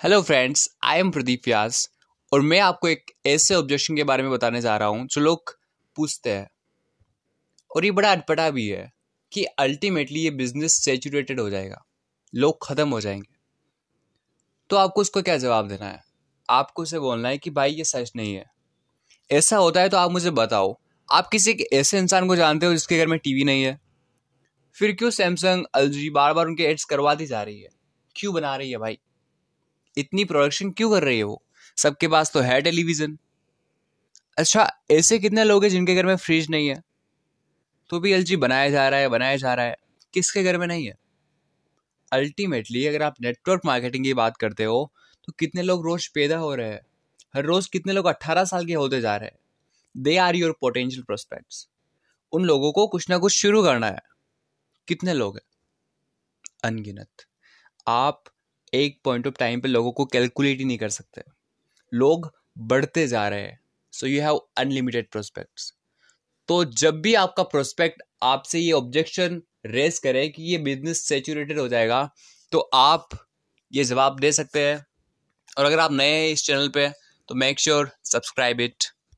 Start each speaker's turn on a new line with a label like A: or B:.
A: Hello friends I am Pradeep Vyas और मैं आपको एक ऐसे ऑब्जेक्शन के बारे में बताने जा रहा हूँ जो लोग पूछते हैं। और ये बड़ा अटपटा भी है कि अल्टीमेटली ये बिज़नेस सेचुरेटेड हो जाएगा। लोग ख़त्म हो जाएँगे। तो आपको उसको क्या जवाब देना है? आपको उसे बोलना है कि भाई, ये सच नहीं है। ऐसा होता है तो आप मुझे बताओ। आप किसी ऐसे इंसान को जानते हो जिसके घर में टीवी नहीं है? फिर क्यों सैमसंग एल बार बार उनके एड्स करवाती जा रही है? क्यों बना रही है भाई? इतनी प्रोडक्शन क्यों कर रही है वो? सबके पास तो है टेलीविज़न अच्छा ऐसे कितने लोग हैं जिनके घर में फ्रिज नहीं है? तो भी एलजी बनाया जा रहा है, बनाया जा रहा है। किसके घर में नहीं है? अल्टीमेटली अगर आप नेटवर्क मार्केटिंग की बात करते हो तो कितने लोग रोज पैदा हो रहे हैं? हर रोज कितने लोग अट्ठारह साल के होते जा रहे हैं? They are your potential prospects उन लोगों को कुछ ना कुछ शुरू करना है। कितने लोग हैं? अनगिनत। आप एक पॉइंट ऑफ़ टाइम पे लोगों को कैलकुलेट ही नहीं कर सकते। लोग बढ़ते जा रहे हैं। So you have unlimited prospects तो जब भी आपका प्रोस्पेक्ट आपसे ये ऑब्जेक्शन रेस करे कि ये बिज़नेस सेचुरेटेड हो जाएगा तो आप ये जवाब दे सकते हैं। और अगर आप नए हैं इस चैनल पे तो मेक श्योर सब्सक्राइब इट